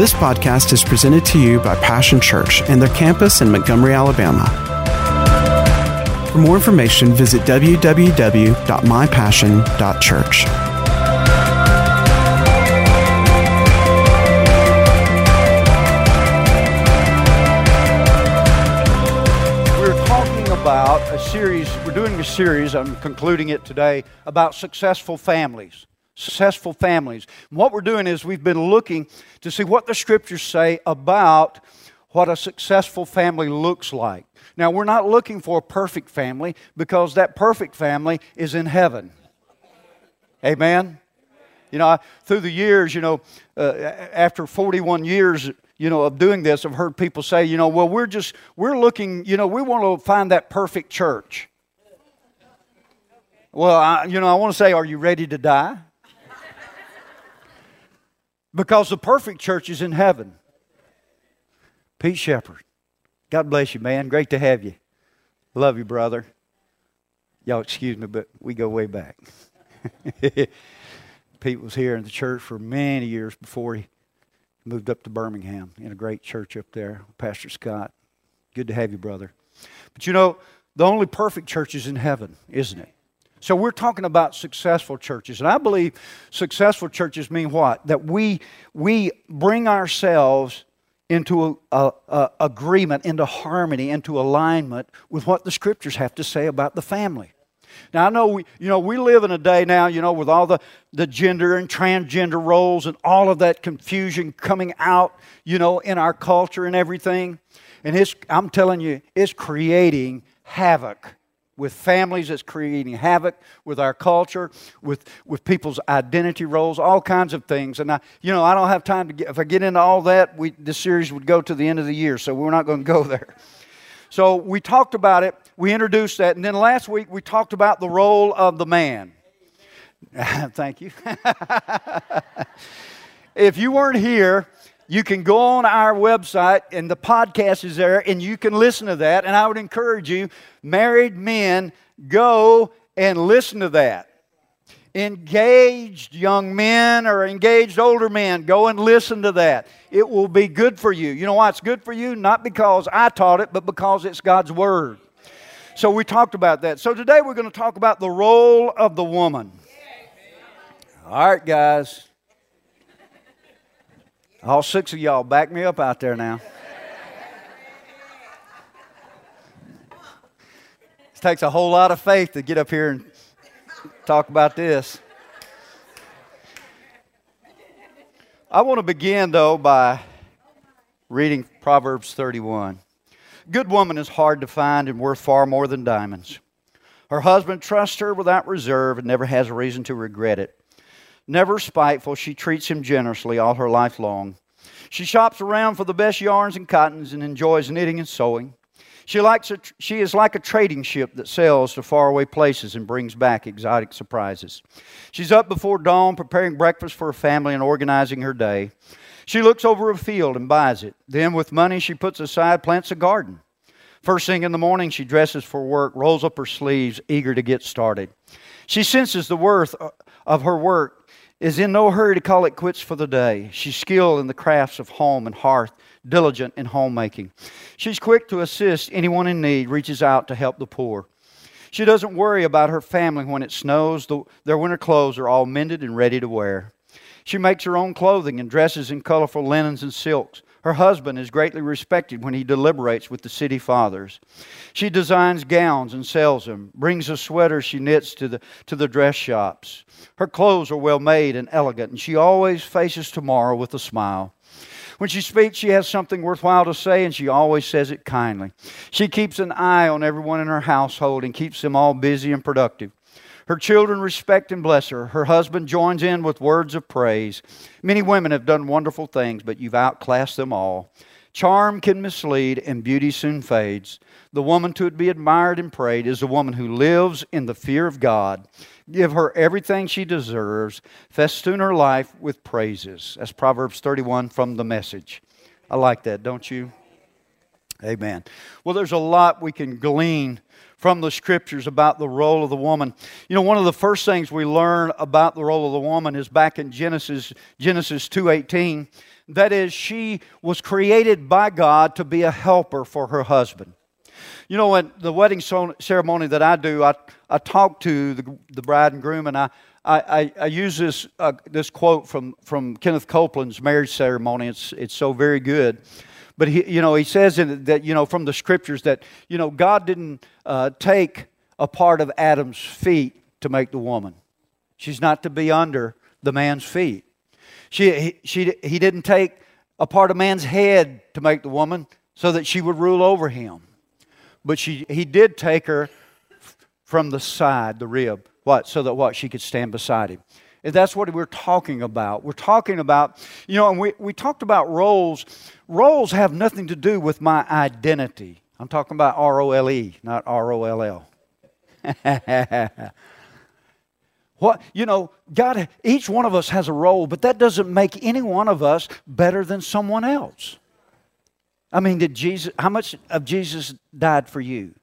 This podcast is presented to you by Passion Church and their campus in Montgomery, Alabama. For more information, visit www.mypassion.church. We're talking about a series, we're doing a series, I'm concluding it today, about successful families. Successful families. What we're doing is we've been looking to see what the scriptures say about what a successful family looks like. Now, we're not looking for a perfect family because that perfect family is in heaven. Amen? You know, I, through the years, you know, uh, after 41 years, you know, of doing this, I've heard people say, you know, well, we're just, we're looking, you know, we want to find that perfect church. Well, I, you know, I want to say, are you ready to die? Because the perfect church is in heaven. Pete Shepard, God bless you, man. Great to have you. Love you, brother. Y'all excuse me, but we go way back. Pete was here in the church for many years before he moved up to Birmingham in a great church up there, Pastor Scott. Good to have you, brother. But you know, the only perfect church is in heaven, isn't it? So we're talking about successful churches. And I believe successful churches mean what? That we, we bring ourselves into a, a, a agreement, into harmony, into alignment with what the scriptures have to say about the family. Now, I know we, you know, we live in a day now, you know, with all the, the gender and transgender roles and all of that confusion coming out, you know, in our culture and everything. And it's, I'm telling you, it's creating havoc with families, it's creating havoc with our culture, with, with people's identity roles, all kinds of things. And I, you know, I don't have time to get, if I get into all that, we, this series would go to the end of the year, so we're not going to go there. So we talked about it, we introduced that, and then last week we talked about the role of the man. Thank you. if you weren't here, you can go on our website and the podcast is there and you can listen to that. And I would encourage you, married men, go and listen to that. Engaged young men or engaged older men, go and listen to that. It will be good for you. You know why it's good for you? Not because I taught it, but because it's God's Word. So we talked about that. So today we're going to talk about the role of the woman. All right, guys. All six of y'all, back me up out there now. It takes a whole lot of faith to get up here and talk about this. I want to begin, though, by reading Proverbs 31. Good woman is hard to find and worth far more than diamonds. Her husband trusts her without reserve and never has a reason to regret it. Never spiteful, she treats him generously all her life long. She shops around for the best yarns and cottons and enjoys knitting and sewing. She, likes a, she is like a trading ship that sails to faraway places and brings back exotic surprises. She's up before dawn preparing breakfast for her family and organizing her day. She looks over a field and buys it. Then, with money she puts aside, plants a garden. First thing in the morning, she dresses for work, rolls up her sleeves, eager to get started. She senses the worth uh, of her work is in no hurry to call it quits for the day. She's skilled in the crafts of home and hearth, diligent in homemaking. She's quick to assist anyone in need, reaches out to help the poor. She doesn't worry about her family when it snows. The, their winter clothes are all mended and ready to wear. She makes her own clothing and dresses in colorful linens and silks. Her husband is greatly respected when he deliberates with the city fathers. She designs gowns and sells them, brings the sweaters she knits to the, to the dress shops. Her clothes are well made and elegant, and she always faces tomorrow with a smile. When she speaks, she has something worthwhile to say, and she always says it kindly. She keeps an eye on everyone in her household and keeps them all busy and productive. Her children respect and bless her. Her husband joins in with words of praise. Many women have done wonderful things, but you've outclassed them all. Charm can mislead, and beauty soon fades. The woman to be admired and prayed is the woman who lives in the fear of God. Give her everything she deserves. Festoon her life with praises. That's Proverbs 31 from the message. I like that, don't you? Amen. Well, there's a lot we can glean from the scriptures about the role of the woman. You know, one of the first things we learn about the role of the woman is back in Genesis Genesis 2:18. That is she was created by God to be a helper for her husband. You know, at the wedding ceremony that I do, I, I talk to the, the bride and groom and I, I, I, use this, uh, this quote from, from Kenneth Copeland's marriage ceremony. It's, it's so very good. But he, you know, he says in that, you know, from the scriptures that, you know, God didn't uh, take a part of Adam's feet to make the woman. She's not to be under the man's feet. She, he, she, he didn't take a part of man's head to make the woman so that she would rule over him. But she, he did take her from the side, the rib. What? So that what? She could stand beside him. That's what we're talking about. We're talking about, you know, and we, we talked about roles. Roles have nothing to do with my identity. I'm talking about R O L E, not R O L L. What you know, God each one of us has a role, but that doesn't make any one of us better than someone else. I mean, did Jesus how much of Jesus died for you?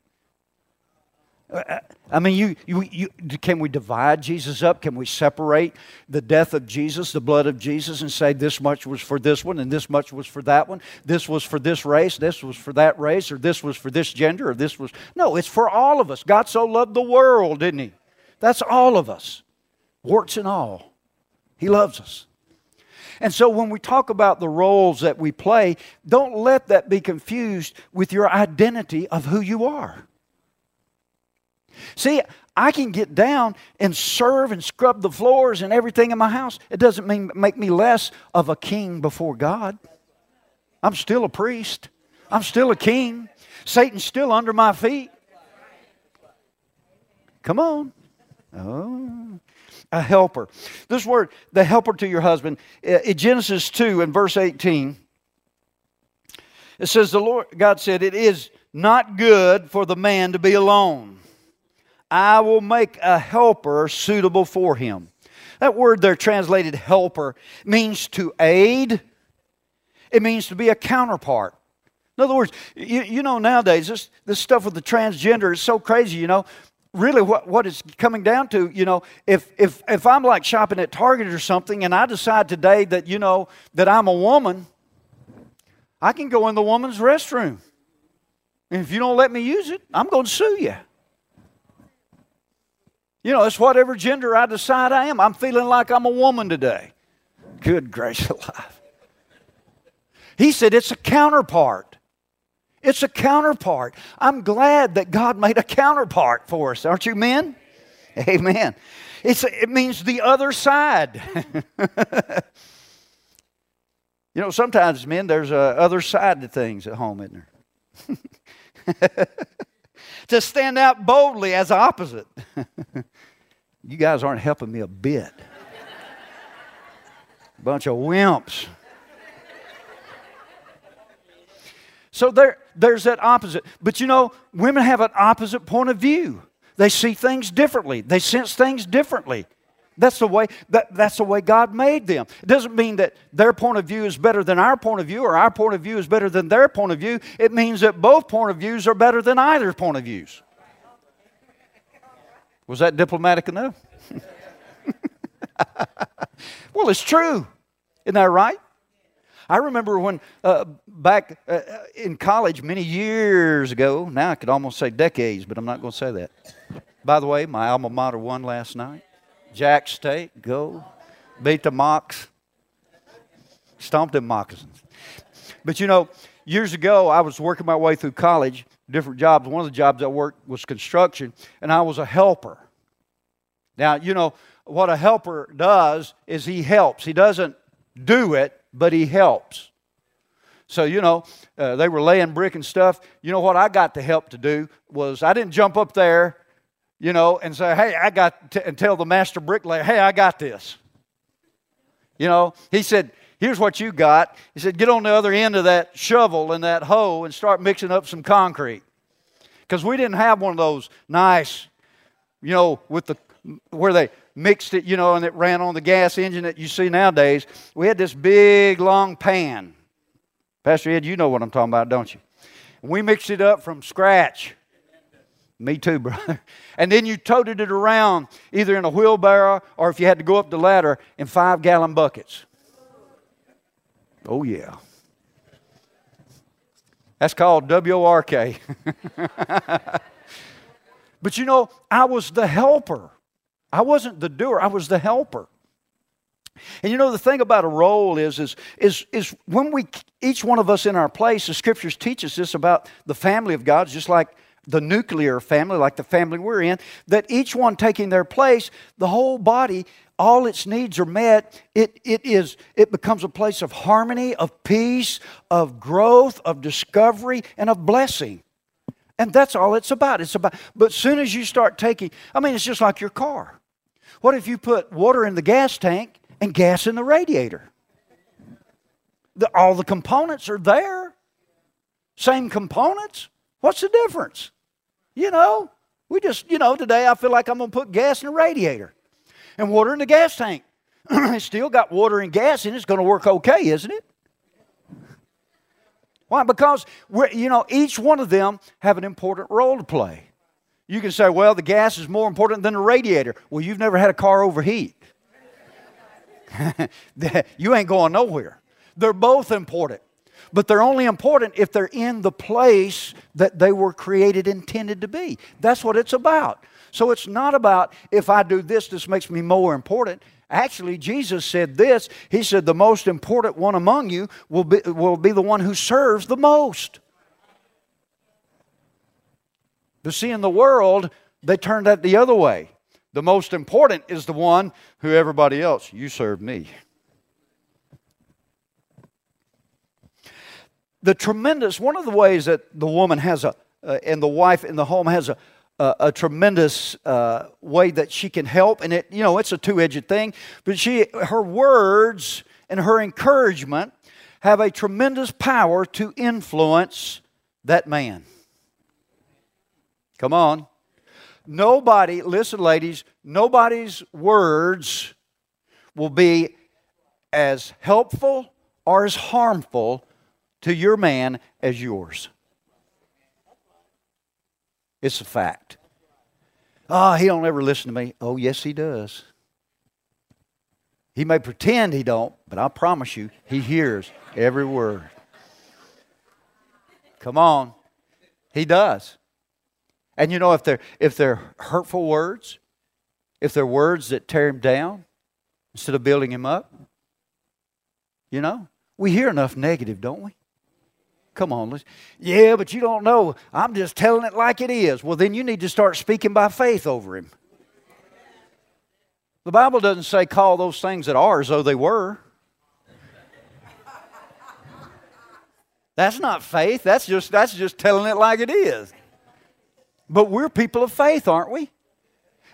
I mean, you, you, you, can we divide Jesus up? Can we separate the death of Jesus, the blood of Jesus, and say this much was for this one and this much was for that one? This was for this race, this was for that race, or this was for this gender, or this was. No, it's for all of us. God so loved the world, didn't He? That's all of us, warts and all. He loves us. And so when we talk about the roles that we play, don't let that be confused with your identity of who you are. See, I can get down and serve and scrub the floors and everything in my house. It doesn't mean make me less of a king before God. I'm still a priest. I'm still a king. Satan's still under my feet. Come on. Oh, a helper. This word, the helper to your husband, uh, in Genesis 2 and verse 18, it says, The Lord God said, It is not good for the man to be alone. I will make a helper suitable for him. That word there, translated helper, means to aid, it means to be a counterpart. In other words, you, you know, nowadays, this, this stuff with the transgender is so crazy, you know. Really, what, what it's coming down to, you know, if, if, if I'm like shopping at Target or something and I decide today that, you know, that I'm a woman, I can go in the woman's restroom. And if you don't let me use it, I'm going to sue you. You know, it's whatever gender I decide I am. I'm feeling like I'm a woman today. Good grace alive. He said it's a counterpart. It's a counterpart. I'm glad that God made a counterpart for us. Aren't you men? Amen. It's, it means the other side. you know, sometimes, men, there's a other side to things at home, isn't there? to stand out boldly as opposite. you guys aren't helping me a bit. Bunch of wimps. So there, there's that opposite. But you know, women have an opposite point of view. They see things differently. They sense things differently. That's the way that, that's the way God made them. It doesn't mean that their point of view is better than our point of view or our point of view is better than their point of view. It means that both point of views are better than either point of views. Was that diplomatic enough? well, it's true. Isn't that right? I remember when uh, back uh, in college many years ago, now I could almost say decades, but I'm not going to say that. By the way, my alma mater won last night. Jax State, go. Beat the Mocs. Stomped them moccasins. But you know, years ago, I was working my way through college, different jobs. One of the jobs I worked was construction, and I was a helper. Now, you know, what a helper does is he helps. He doesn't do it, but he helps. So, you know, uh, they were laying brick and stuff. You know what I got to help to do was I didn't jump up there you know, and say, hey, I got, t- and tell the master bricklayer, hey, I got this. You know, he said, here's what you got. He said, get on the other end of that shovel and that hoe and start mixing up some concrete. Because we didn't have one of those nice, you know, with the, where they mixed it, you know, and it ran on the gas engine that you see nowadays. We had this big, long pan. Pastor Ed, you know what I'm talking about, don't you? We mixed it up from scratch. Me too, brother. And then you toted it around either in a wheelbarrow or if you had to go up the ladder in five gallon buckets. Oh, yeah. That's called WORK. but you know, I was the helper. I wasn't the doer, I was the helper. And you know the thing about a role is is is is when we each one of us in our place, the scriptures teach us this about the family of God, just like the nuclear family, like the family we're in, that each one taking their place, the whole body, all its needs are met. It, it is it becomes a place of harmony, of peace, of growth, of discovery, and of blessing. And that's all it's about. It's about but soon as you start taking, I mean, it's just like your car. What if you put water in the gas tank and gas in the radiator? The, all the components are there. Same components. What's the difference? You know, we just, you know, today I feel like I'm going to put gas in the radiator and water in the gas tank. it's still got water and gas in it. It's going to work okay, isn't it? Why? Because we're, you know each one of them have an important role to play. You can say, "Well, the gas is more important than the radiator." Well, you've never had a car overheat. you ain't going nowhere. They're both important but they're only important if they're in the place that they were created intended to be. That's what it's about. So it's not about if I do this, this makes me more important. Actually, Jesus said this He said, The most important one among you will be, will be the one who serves the most. But see, in the world, they turned that the other way. The most important is the one who everybody else, you serve me. The tremendous, one of the ways that the woman has a, uh, and the wife in the home has a, a, a tremendous uh, way that she can help, and it, you know, it's a two-edged thing, but she, her words and her encouragement have a tremendous power to influence that man. Come on. Nobody, listen, ladies, nobody's words will be as helpful or as harmful to your man as yours. It's a fact. Oh, he don't ever listen to me. Oh, yes, he does. He may pretend he don't, but I promise you, he hears every word. Come on. He does. And you know, if they're if they're hurtful words, if they're words that tear him down instead of building him up, you know, we hear enough negative, don't we? Come on, let's, yeah, but you don't know. I'm just telling it like it is. Well, then you need to start speaking by faith over him. The Bible doesn't say call those things that are as though they were. That's not faith. That's just that's just telling it like it is. But we're people of faith, aren't we?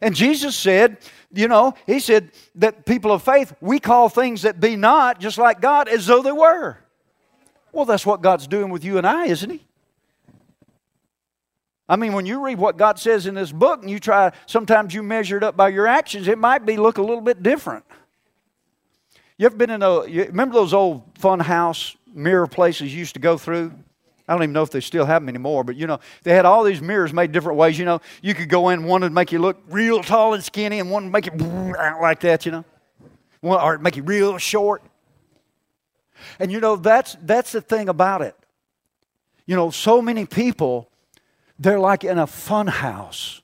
And Jesus said, you know, he said that people of faith, we call things that be not just like God as though they were. Well, that's what God's doing with you and I, isn't He? I mean, when you read what God says in this book and you try, sometimes you measure it up by your actions, it might be look a little bit different. You ever been in a, remember those old fun house mirror places you used to go through? I don't even know if they still have them anymore, but you know, they had all these mirrors made different ways. You know, you could go in, one would make you look real tall and skinny, and one would make you like that, you know, one, or make you real short. And you know, that's, that's the thing about it. You know, so many people, they're like in a fun house.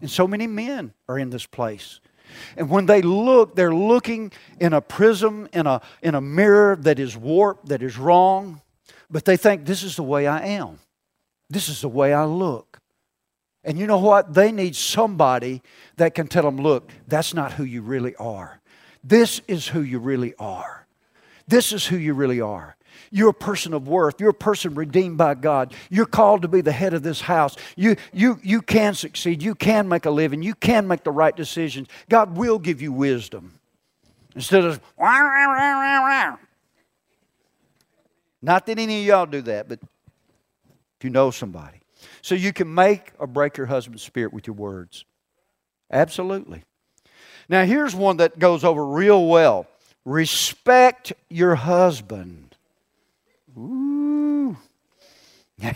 And so many men are in this place. And when they look, they're looking in a prism, in a, in a mirror that is warped, that is wrong. But they think, this is the way I am. This is the way I look. And you know what? They need somebody that can tell them, look, that's not who you really are. This is who you really are. This is who you really are. You're a person of worth. You're a person redeemed by God. You're called to be the head of this house. You, you, you can succeed. You can make a living. You can make the right decisions. God will give you wisdom. Instead of, not that any of y'all do that, but if you know somebody. So you can make or break your husband's spirit with your words. Absolutely. Now, here's one that goes over real well Respect your husband. Ooh.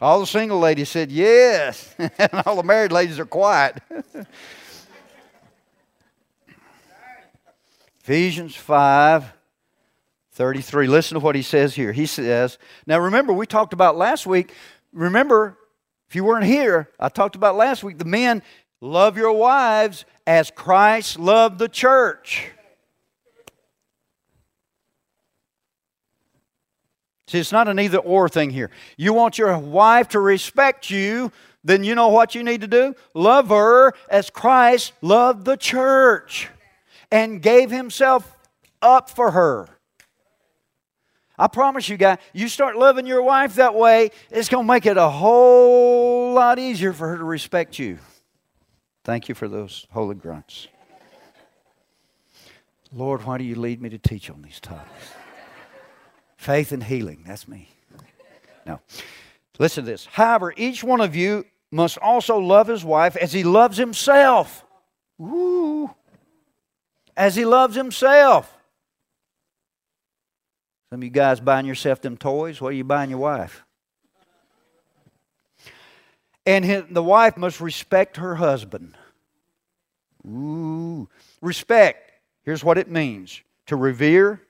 all the single ladies said yes, and all the married ladies are quiet. Ephesians 5 33. Listen to what he says here. He says, Now remember, we talked about last week. Remember, if you weren't here, I talked about last week the men love your wives as Christ loved the church. See, it's not an either or thing here. You want your wife to respect you, then you know what you need to do? Love her as Christ loved the church and gave himself up for her. I promise you, guys, you start loving your wife that way, it's going to make it a whole lot easier for her to respect you. Thank you for those holy grunts. Lord, why do you lead me to teach on these topics? Faith and healing, that's me. No. Listen to this. However, each one of you must also love his wife as he loves himself. Ooh as he loves himself. Some of you guys buying yourself them toys. What are you buying your wife? And the wife must respect her husband. Ooh. Respect. Here's what it means to revere,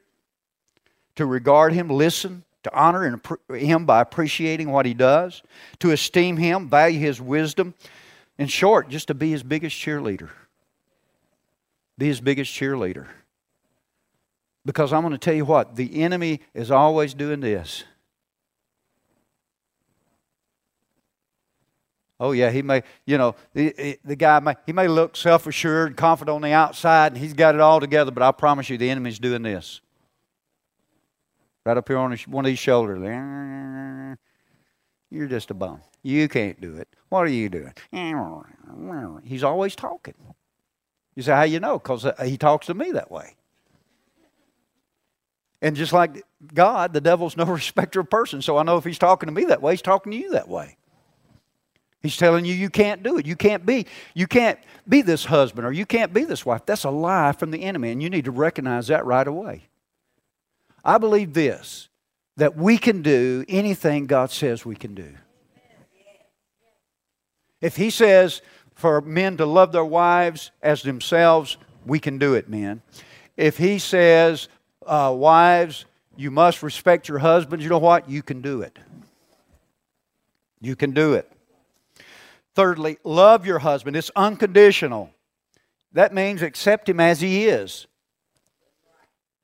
to regard him, listen, to honor him by appreciating what he does, to esteem him, value his wisdom. In short, just to be his biggest cheerleader. Be his biggest cheerleader. Because I'm going to tell you what, the enemy is always doing this. Oh yeah, he may, you know, the, the guy may he may look self-assured, confident on the outside, and he's got it all together. But I promise you, the enemy's doing this. Right up here on his, one of these shoulders. You're just a bum. You can't do it. What are you doing? He's always talking. You say, How you know? Because uh, he talks to me that way. And just like God, the devil's no respecter of persons. So I know if he's talking to me that way, he's talking to you that way. He's telling you you can't do it. You can't be you can't be this husband or you can't be this wife. That's a lie from the enemy and you need to recognize that right away. I believe this that we can do anything God says we can do. If he says for men to love their wives as themselves, we can do it, men. If he says, uh, wives, you must respect your husbands, you know what? You can do it. You can do it. Thirdly, love your husband. It's unconditional. That means accept him as he is.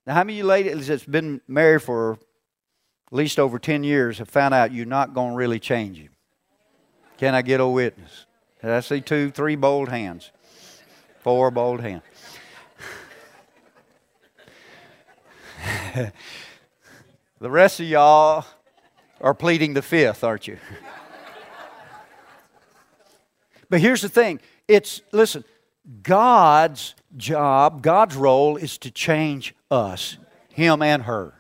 Now, how many of you ladies that's been married for at least over 10 years have found out you're not going to really change him? Can I get a witness? I see two, three bold hands, four bold hands. the rest of y'all are pleading the fifth, aren't you? but here's the thing it's, listen, God's job, God's role is to change us, him and her.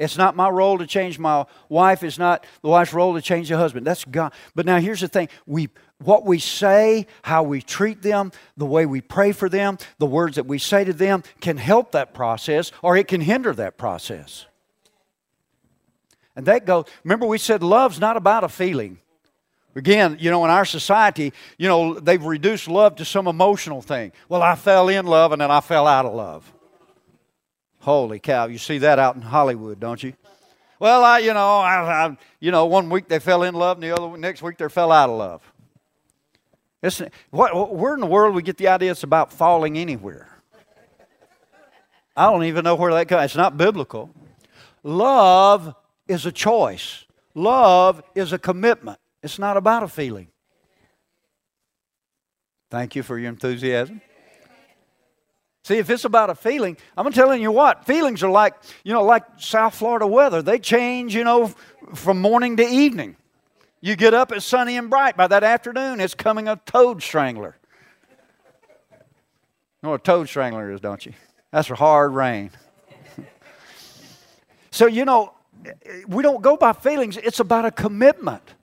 It's not my role to change my wife. It's not the wife's role to change the husband. That's God. But now here's the thing: we, what we say, how we treat them, the way we pray for them, the words that we say to them can help that process, or it can hinder that process. And that goes. Remember, we said love's not about a feeling. Again, you know, in our society, you know, they've reduced love to some emotional thing. Well, I fell in love and then I fell out of love. Holy cow! You see that out in Hollywood, don't you? Well, I, you know, I, I, you know, one week they fell in love, and the other next week they fell out of love. It's, what, where in the world we get the idea it's about falling anywhere? I don't even know where that comes. It's not biblical. Love is a choice. Love is a commitment. It's not about a feeling. Thank you for your enthusiasm. See, if it's about a feeling, I'm telling you what, feelings are like, you know, like South Florida weather. They change, you know, from morning to evening. You get up, it's sunny and bright. By that afternoon, it's coming a toad strangler. You know what a toad strangler is, don't you? That's for hard rain. so, you know, we don't go by feelings, it's about a commitment.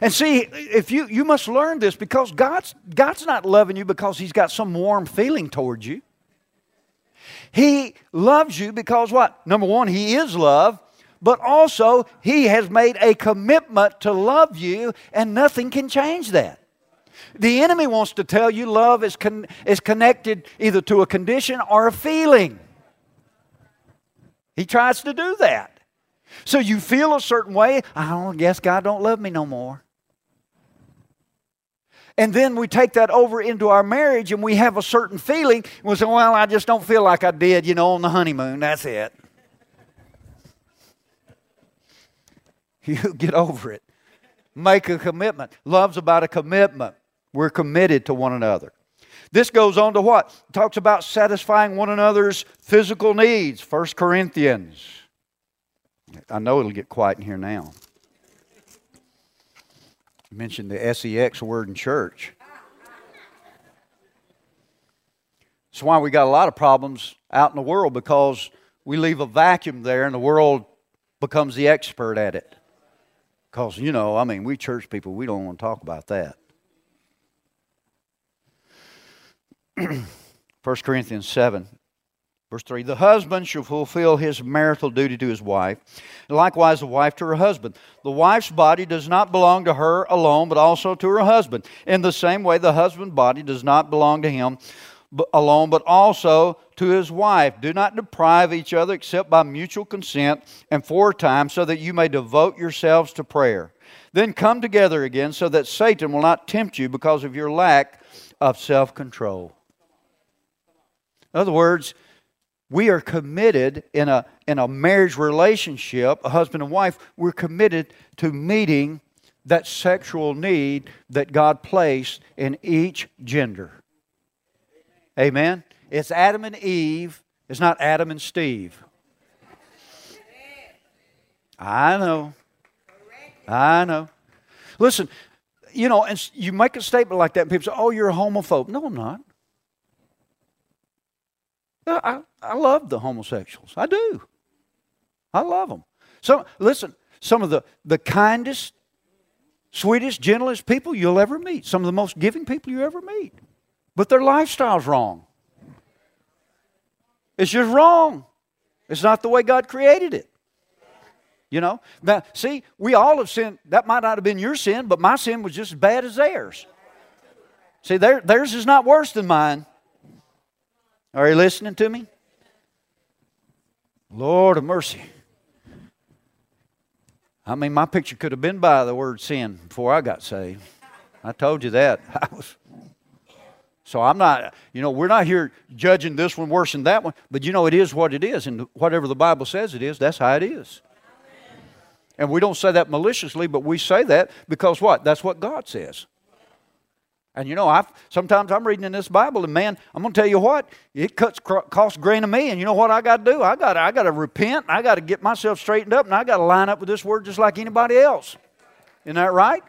And see, if you you must learn this because God's God's not loving you because he's got some warm feeling towards you. He loves you because what? Number one, he is love, but also He has made a commitment to love you, and nothing can change that. The enemy wants to tell you love is, con- is connected either to a condition or a feeling. He tries to do that. So you feel a certain way, I don't guess God don't love me no more. And then we take that over into our marriage and we have a certain feeling. We say, well, I just don't feel like I did, you know, on the honeymoon. That's it. You get over it. Make a commitment. Love's about a commitment. We're committed to one another. This goes on to what? It talks about satisfying one another's physical needs. 1 Corinthians. I know it'll get quiet in here now. I mentioned the SEX word in church. That's why we got a lot of problems out in the world because we leave a vacuum there and the world becomes the expert at it. Because, you know, I mean, we church people, we don't want to talk about that. 1 Corinthians 7, verse 3 The husband shall fulfill his marital duty to his wife, and likewise the wife to her husband. The wife's body does not belong to her alone, but also to her husband. In the same way, the husband's body does not belong to him alone, but also to his wife. Do not deprive each other except by mutual consent and for a time, so that you may devote yourselves to prayer. Then come together again, so that Satan will not tempt you because of your lack of self control. In other words, we are committed in a, in a marriage relationship, a husband and wife, we're committed to meeting that sexual need that God placed in each gender. Amen? It's Adam and Eve, it's not Adam and Steve. I know. I know. Listen, you know, and you make a statement like that, and people say, oh, you're a homophobe. No, I'm not. I, I love the homosexuals. I do. I love them. So, listen, some of the, the kindest, sweetest, gentlest people you'll ever meet, some of the most giving people you ever meet. But their lifestyle's wrong. It's just wrong. It's not the way God created it. You know? Now, see, we all have sinned. That might not have been your sin, but my sin was just as bad as theirs. See, their, theirs is not worse than mine. Are you listening to me? Lord of mercy. I mean, my picture could have been by the word sin before I got saved. I told you that. I was. So I'm not, you know, we're not here judging this one worse than that one, but you know, it is what it is, and whatever the Bible says it is, that's how it is. And we don't say that maliciously, but we say that because what? That's what God says. And you know, I sometimes I'm reading in this Bible, and man, I'm going to tell you what, it cuts costs grain of me. And you know what I got to do? I got I got to repent. I got to get myself straightened up, and I got to line up with this word just like anybody else. Isn't that right?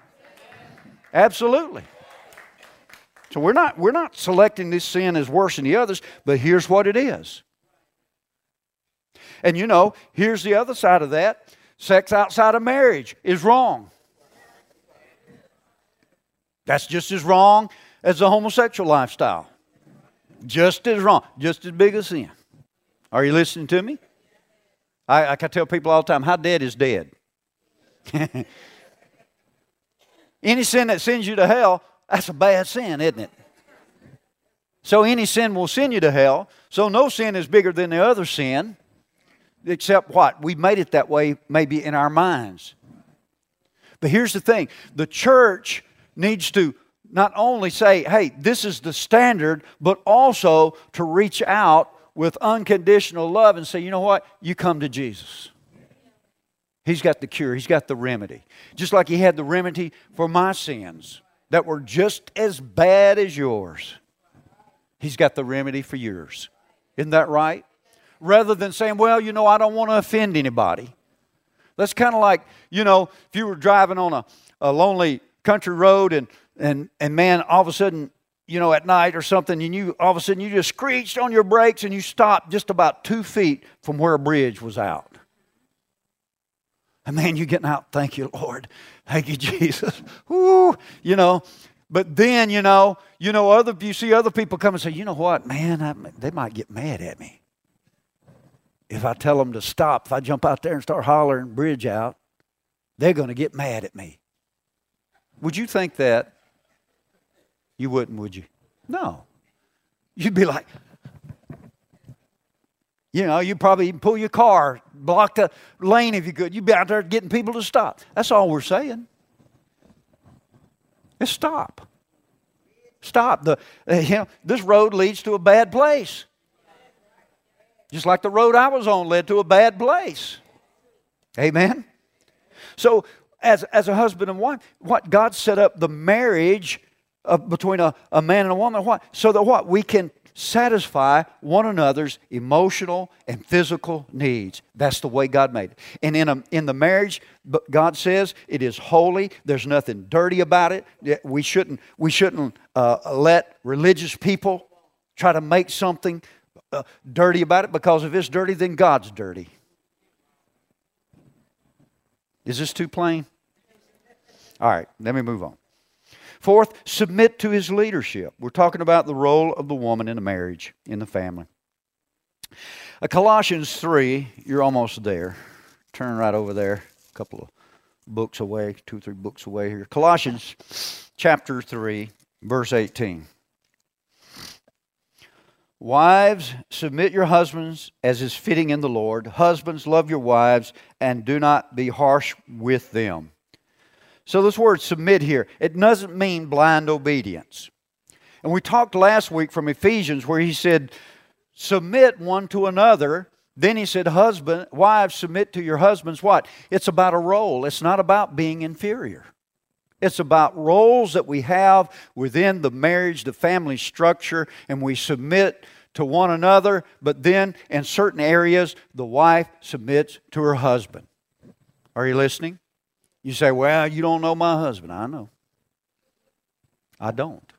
Absolutely. So we're not we're not selecting this sin as worse than the others, but here's what it is. And you know, here's the other side of that: sex outside of marriage is wrong. That's just as wrong as the homosexual lifestyle. Just as wrong, just as big a sin. Are you listening to me? I, I tell people all the time how dead is dead. any sin that sends you to hell, that's a bad sin, isn't it? So any sin will send you to hell. So no sin is bigger than the other sin, except what? We made it that way maybe in our minds. But here's the thing the church needs to not only say, hey, this is the standard, but also to reach out with unconditional love and say, you know what? You come to Jesus. He's got the cure, He's got the remedy. Just like He had the remedy for my sins that were just as bad as yours. He's got the remedy for yours. Isn't that right? Rather than saying, well, you know, I don't want to offend anybody. That's kind of like, you know, if you were driving on a, a lonely country road and, and, and man, all of a sudden, you know, at night or something, and you all of a sudden you just screeched on your brakes and you stopped just about two feet from where a bridge was out. And man, you getting out, thank you, Lord. Thank you, Jesus. Woo, you know. But then, you know, you know, other you see other people come and say, you know what, man, I, they might get mad at me if I tell them to stop, if I jump out there and start hollering bridge out, they're going to get mad at me. Would you think that? You wouldn't, would you? No. You'd be like, you know, you'd probably even pull your car, block the lane if you could. You'd be out there getting people to stop. That's all we're saying. Is stop. Stop. The, uh, you know, this road leads to a bad place. Just like the road I was on led to a bad place. Amen? So, as, as a husband and wife, what God set up the marriage between a, a man and a woman, what? So that what? We can satisfy one another's emotional and physical needs. That's the way God made it. And in, a, in the marriage, God says it is holy. There's nothing dirty about it. We shouldn't, we shouldn't uh, let religious people try to make something uh, dirty about it because if it's dirty, then God's dirty. Is this too plain? All right, let me move on. Fourth, submit to his leadership. We're talking about the role of the woman in the marriage, in the family. Uh, Colossians 3, you're almost there. Turn right over there, a couple of books away, two or three books away here. Colossians chapter 3, verse 18. Wives, submit your husbands as is fitting in the Lord. Husbands, love your wives and do not be harsh with them. So, this word submit here, it doesn't mean blind obedience. And we talked last week from Ephesians where he said, submit one to another. Then he said, husband, wives, submit to your husbands. What? It's about a role, it's not about being inferior. It's about roles that we have within the marriage, the family structure, and we submit to one another, but then in certain areas, the wife submits to her husband. Are you listening? You say, Well, you don't know my husband. I know. I don't.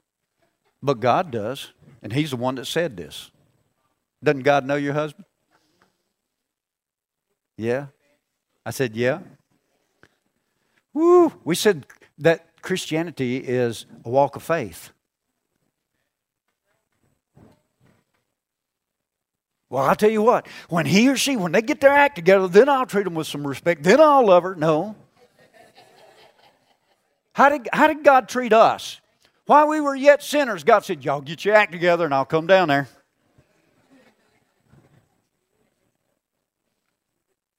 But God does, and He's the one that said this. Doesn't God know your husband? Yeah. I said, Yeah. Woo! We said that Christianity is a walk of faith. Well, I'll tell you what, when he or she, when they get their act together, then I'll treat them with some respect. Then I'll love her. No. How did, how did God treat us? While we were yet sinners, God said, Y'all get your act together and I'll come down there.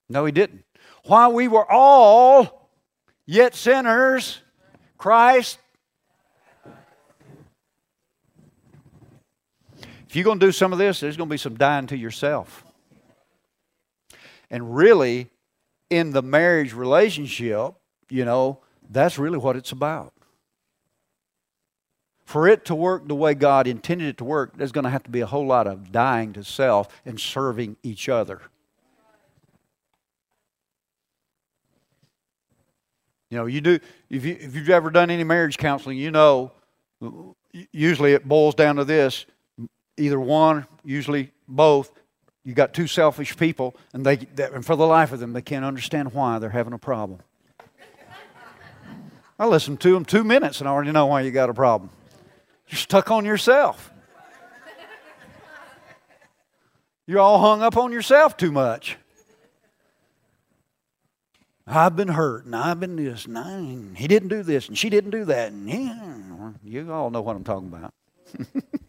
No, He didn't. While we were all yet sinners, Christ. If you're going to do some of this, there's going to be some dying to yourself. And really, in the marriage relationship, you know, that's really what it's about. For it to work the way God intended it to work, there's going to have to be a whole lot of dying to self and serving each other. You know, you do if you if you've ever done any marriage counseling, you know usually it boils down to this either one, usually both. You got two selfish people, and they and for the life of them, they can't understand why they're having a problem. I listened to them two minutes and I already know why you got a problem. You're stuck on yourself. You're all hung up on yourself too much. I've been hurt and I've been this and I, he didn't do this and she didn't do that and yeah, you all know what I'm talking about.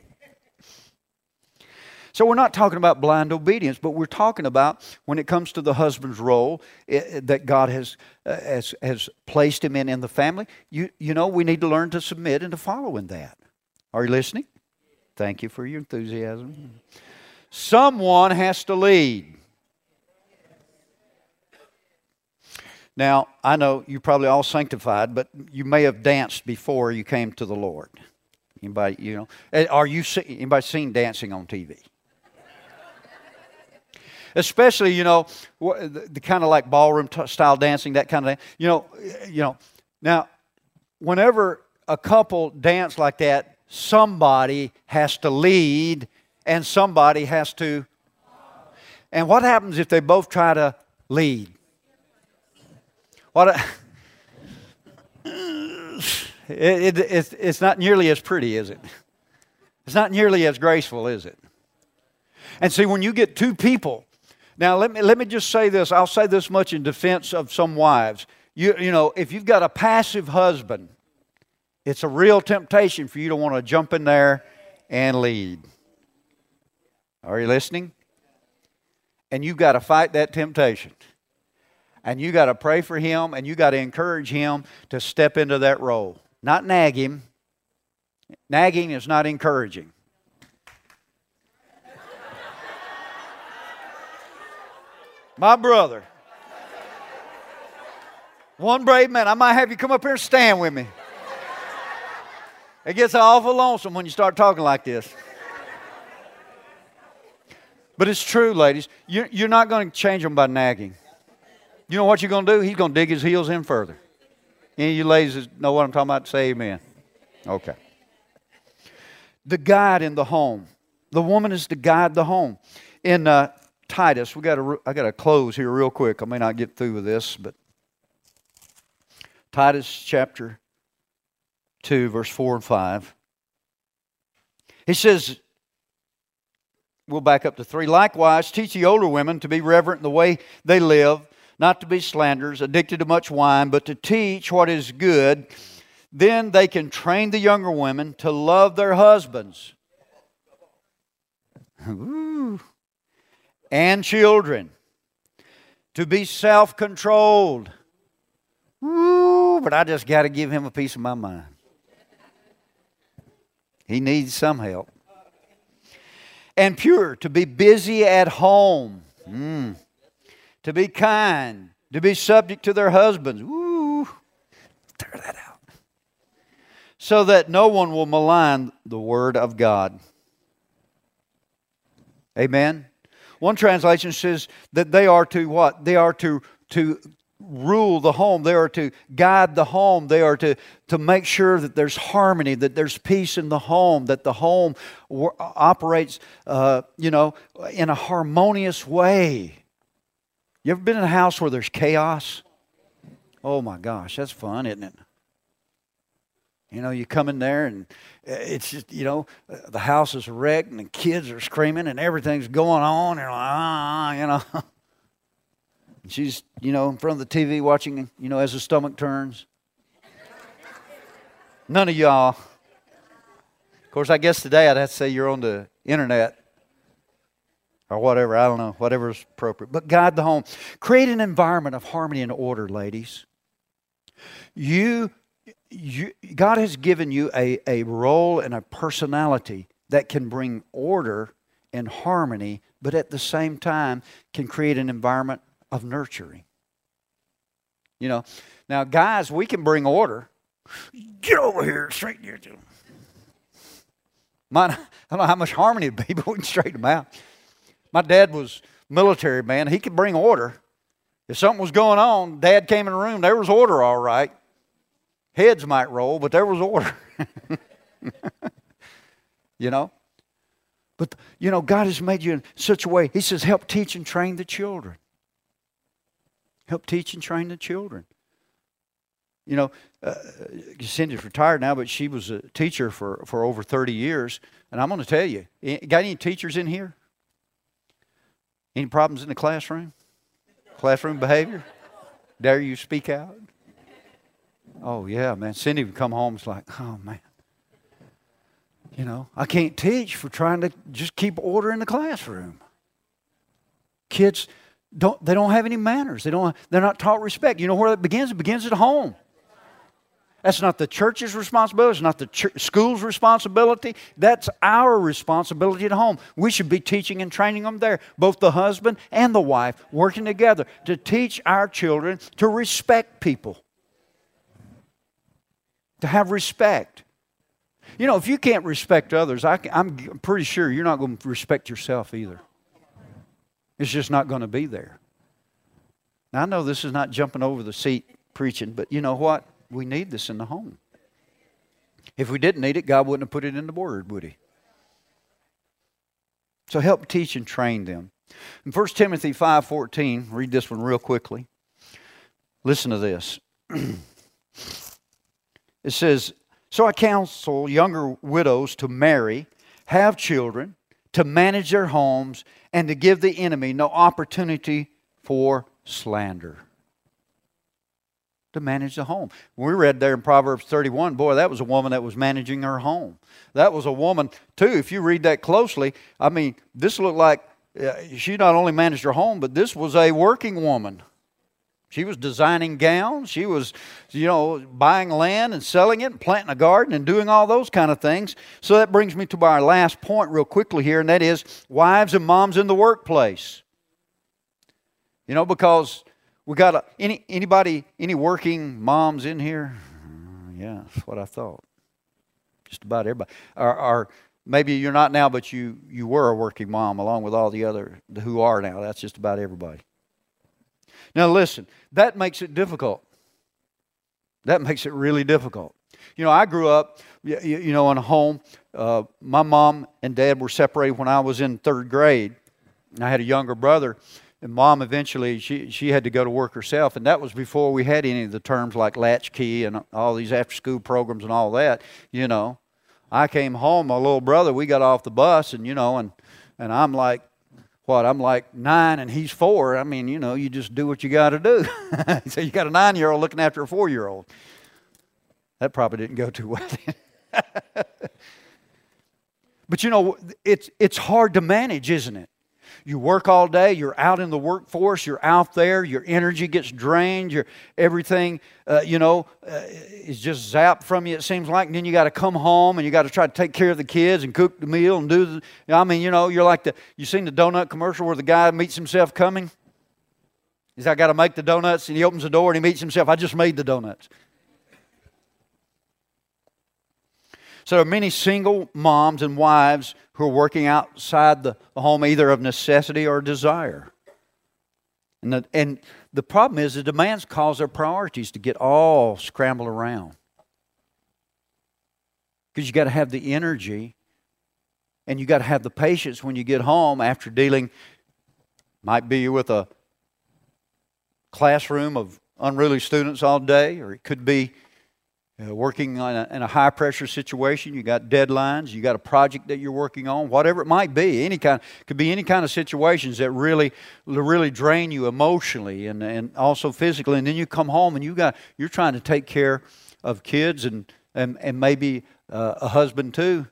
So we're not talking about blind obedience, but we're talking about when it comes to the husband's role it, that God has, uh, has, has placed him in in the family. You, you know, we need to learn to submit and to follow in that. Are you listening? Thank you for your enthusiasm. Someone has to lead. Now, I know you probably all sanctified, but you may have danced before you came to the Lord. Anybody, you know, eh, are you anybody seen dancing on TV? Especially you know the, the kind of like ballroom t- style dancing, that kind of thing. You know, you know. Now, whenever a couple dance like that, somebody has to lead and somebody has to. And what happens if they both try to lead? What? A, it, it, it's, it's not nearly as pretty, is it? It's not nearly as graceful, is it? And see, when you get two people Now, let me, let me just say this. I'll say this much in defense of some wives. You, you know, if you've got a passive husband, it's a real temptation for you to want to jump in there and lead. Are you listening? And you've got to fight that temptation. And you got to pray for him and you got to encourage him to step into that role. Not nag him. Nagging is not encouraging. My brother. One brave man. I might have you come up here and stand with me. It gets awful lonesome when you start talking like this. But it's true, ladies. You're, not going to change them by nagging. You know what you're going to do? He's going to dig his heels in further. Any of you ladies know what I'm talking about? Say amen. Okay. The guide in the home. The woman is to guide the home. In uh, Titus. We got to. I got to close here real quick. I may not get through with this, but Titus chapter two, verse four and five. He says, we'll back up to three. Likewise, teach the older women to be reverent in the way they live, not to be slanderers, addicted to much wine, but to teach what is good. Then they can train the younger women to love their husbands. Ooh and children to be self controlled. But I just got to give him a piece of my mind. He needs some help. And pure, to be busy at home, mm. to be kind, to be subject to their husbands. Ooh, tear that out. So that no one will malign the word of God. Amen. One translation says that they are to what? They are to, to rule the home. They are to guide the home. They are to, to make sure that there's harmony, that there's peace in the home, that the home operates, uh, you know, in a harmonious way. You ever been in a house where there's chaos? Oh my gosh, that's fun, isn't it? You know, you come in there and uh, it's just, you know, uh, the house is wrecked and the kids are screaming and everything's going on. And, ah, ah, you know. And she's, you know, in front of the TV watching, you know, as the stomach turns. None of y'all. Of course, I guess today I'd have to say you're on the internet or whatever. I don't know, whatever's appropriate. But guide the home. Create an environment of harmony and order, ladies. You you, God has given you a, a role and a personality that can bring order and harmony, but at the same time can create an environment of nurturing. You know, now guys, we can bring order. Get over here, straighten your. Mine, I don't know how much harmony it'd be, but we can straighten them out. My dad was military man. He could bring order. If something was going on, dad came in the room, there was order all right. Heads might roll, but there was order. you know? But, you know, God has made you in such a way. He says, help teach and train the children. Help teach and train the children. You know, uh, Cindy's retired now, but she was a teacher for, for over 30 years. And I'm going to tell you, got any teachers in here? Any problems in the classroom? Classroom behavior? Dare you speak out? Oh, yeah, man. Cindy would come home, it's like, oh, man. You know, I can't teach for trying to just keep order in the classroom. Kids don't they don't have any manners. They don't they're not taught respect. You know where it begins? It begins at home. That's not the church's responsibility. It's not the ch- school's responsibility. That's our responsibility at home. We should be teaching and training them there, both the husband and the wife, working together to teach our children to respect people to have respect. You know, if you can't respect others, I am pretty sure you're not going to respect yourself either. It's just not going to be there. Now, I know this is not jumping over the seat preaching, but you know what? We need this in the home. If we didn't need it, God wouldn't have put it in the Word, would He? So help teach and train them. In 1 Timothy 5.14, read this one real quickly. Listen to this. It says, So I counsel younger widows to marry, have children, to manage their homes, and to give the enemy no opportunity for slander. To manage the home. We read there in Proverbs 31, boy, that was a woman that was managing her home. That was a woman, too, if you read that closely. I mean, this looked like uh, she not only managed her home, but this was a working woman. She was designing gowns. She was, you know, buying land and selling it and planting a garden and doing all those kind of things. So that brings me to our last point, real quickly here, and that is wives and moms in the workplace. You know, because we got a, any anybody any working moms in here? Mm, yeah, that's what I thought. Just about everybody. Are, are maybe you're not now, but you you were a working mom along with all the other who are now. That's just about everybody. Now, listen, that makes it difficult. That makes it really difficult. You know, I grew up, you know, in a home. Uh, my mom and dad were separated when I was in third grade. and I had a younger brother, and mom eventually she she had to go to work herself, and that was before we had any of the terms like latchkey and all these after-school programs and all that. You know, I came home, my little brother, we got off the bus, and you know, and and I'm like, what I'm like nine and he's four. I mean, you know, you just do what you got to do. so you got a nine year old looking after a four year old. That probably didn't go too well. but you know, it's it's hard to manage, isn't it? You work all day, you're out in the workforce, you're out there, your energy gets drained, your everything, uh, you know, uh, is just zapped from you, it seems like. And then you got to come home and you got to try to take care of the kids and cook the meal and do the, I mean, you know, you're like the, you seen the donut commercial where the guy meets himself coming? He's, I got to make the donuts, and he opens the door and he meets himself. I just made the donuts. So there are many single moms and wives who are working outside the home either of necessity or desire. And the, and the problem is the demands cause their priorities to get all scrambled around. Because you got to have the energy and you got to have the patience when you get home after dealing, might be with a classroom of unruly students all day, or it could be uh, working a, in a high pressure situation, you got deadlines, you got a project that you're working on, whatever it might be. Any kind could be any kind of situations that really really drain you emotionally and, and also physically. And then you come home and you got you're trying to take care of kids and and, and maybe uh, a husband too.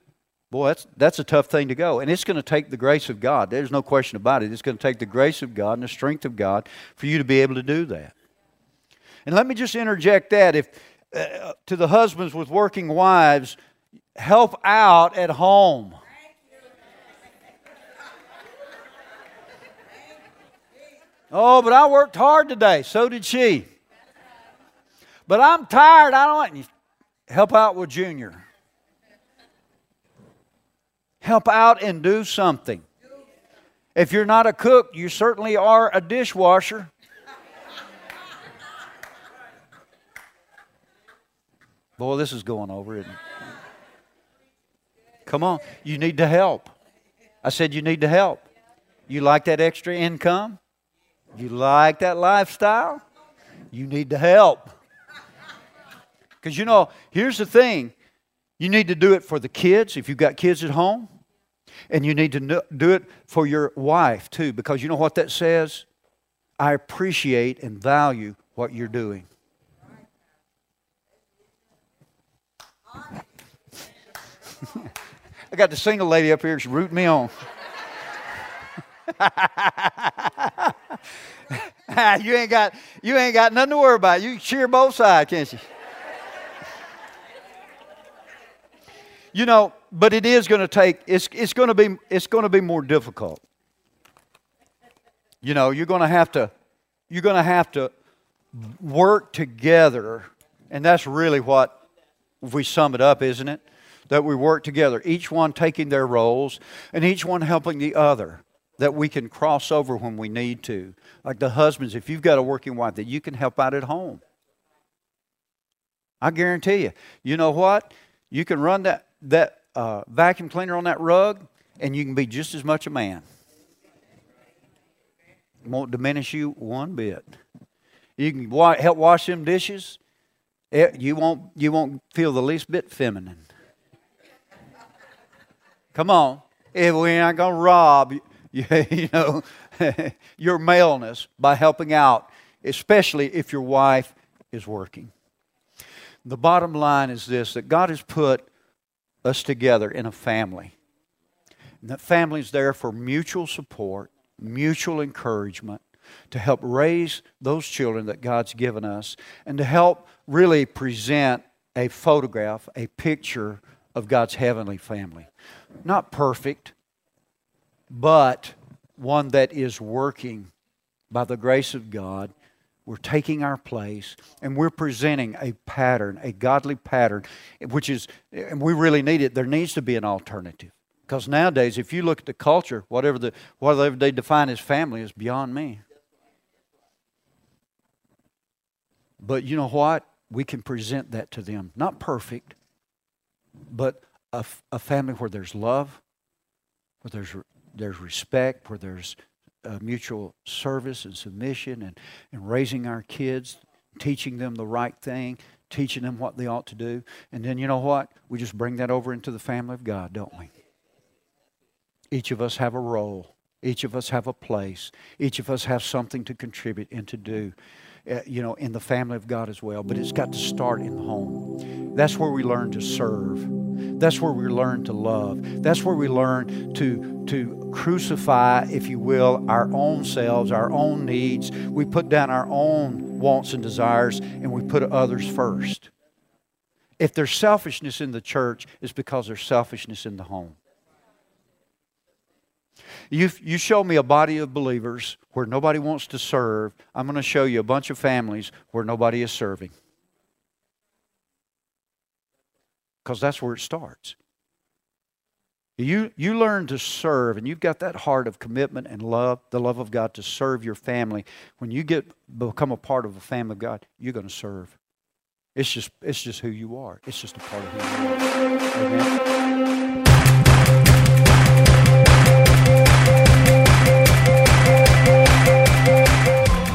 Boy, that's that's a tough thing to go. And it's going to take the grace of God. There's no question about it. It's going to take the grace of God and the strength of God for you to be able to do that. And let me just interject that if uh, to the husbands with working wives help out at home. Oh, but I worked hard today. So did she. But I'm tired. I don't want. Help out with Junior. Help out and do something. If you're not a cook, you certainly are a dishwasher. Boy, this is going over, isn't it? Come on. You need to help. I said you need to help. You like that extra income? You like that lifestyle? You need to help. Because you know, here's the thing you need to do it for the kids if you've got kids at home, and you need to do it for your wife too, because you know what that says? I appreciate and value what you're doing. I got the single lady up here, she's rooting me on. you ain't got you ain't got nothing to worry about. You cheer both sides, can't you? you know, but it is going to take it's it's going to be it's going to be more difficult. You know, you're going to have to you're going to have to work together, and that's really what we sum it up, isn't it? That we work together, each one taking their roles and each one helping the other, that we can cross over when we need to. Like the husbands, if you've got a working wife, that you can help out at home. I guarantee you. You know what? You can run that, that uh, vacuum cleaner on that rug and you can be just as much a man. Won't diminish you one bit. You can wa- help wash them dishes Eh, you won't, you won't feel the least bit feminine. Come on. if we're not going to rob, you know, your maleness by helping out, especially if your wife is working. The bottom line is this that God has put us together in a family. And that family is there for mutual support, mutual encouragement, to help raise those children that God's given us, and to help really present a photograph, a picture of God's heavenly family. Not perfect, but one that is working by the grace of God. We're taking our place and we're presenting a pattern, a godly pattern, which is, and we really need it. There needs to be an alternative. Because nowadays, if you look at the culture, whatever, the, whatever they define as family is beyond me. But you know what? We can present that to them. Not perfect, but a, a family where there's love, where there's, there's respect, where there's uh, mutual service and submission and, and raising our kids, teaching them the right thing, teaching them what they ought to do. And then you know what? We just bring that over into the family of God, don't we? Each of us have a role. Each of us have a place. Each of us have something to contribute and to do. Uh, you know, in the family of God as well. But it's got to start in the home. That's where we learn to serve. That's where we learn to love. That's where we learn to, to crucify, if you will, our own selves, our own needs. We put down our own wants and desires and we put others first. If there's selfishness in the church, it's because there's selfishness in the home. You, you show me a body of believers where nobody wants to serve. I'm going to show you a bunch of families where nobody is serving. Because that's where it starts. You, you learn to serve, and you've got that heart of commitment and love, the love of God to serve your family. When you get become a part of the family of God, you're going to serve. It's just, it's just who you are. It's just a part of who you are.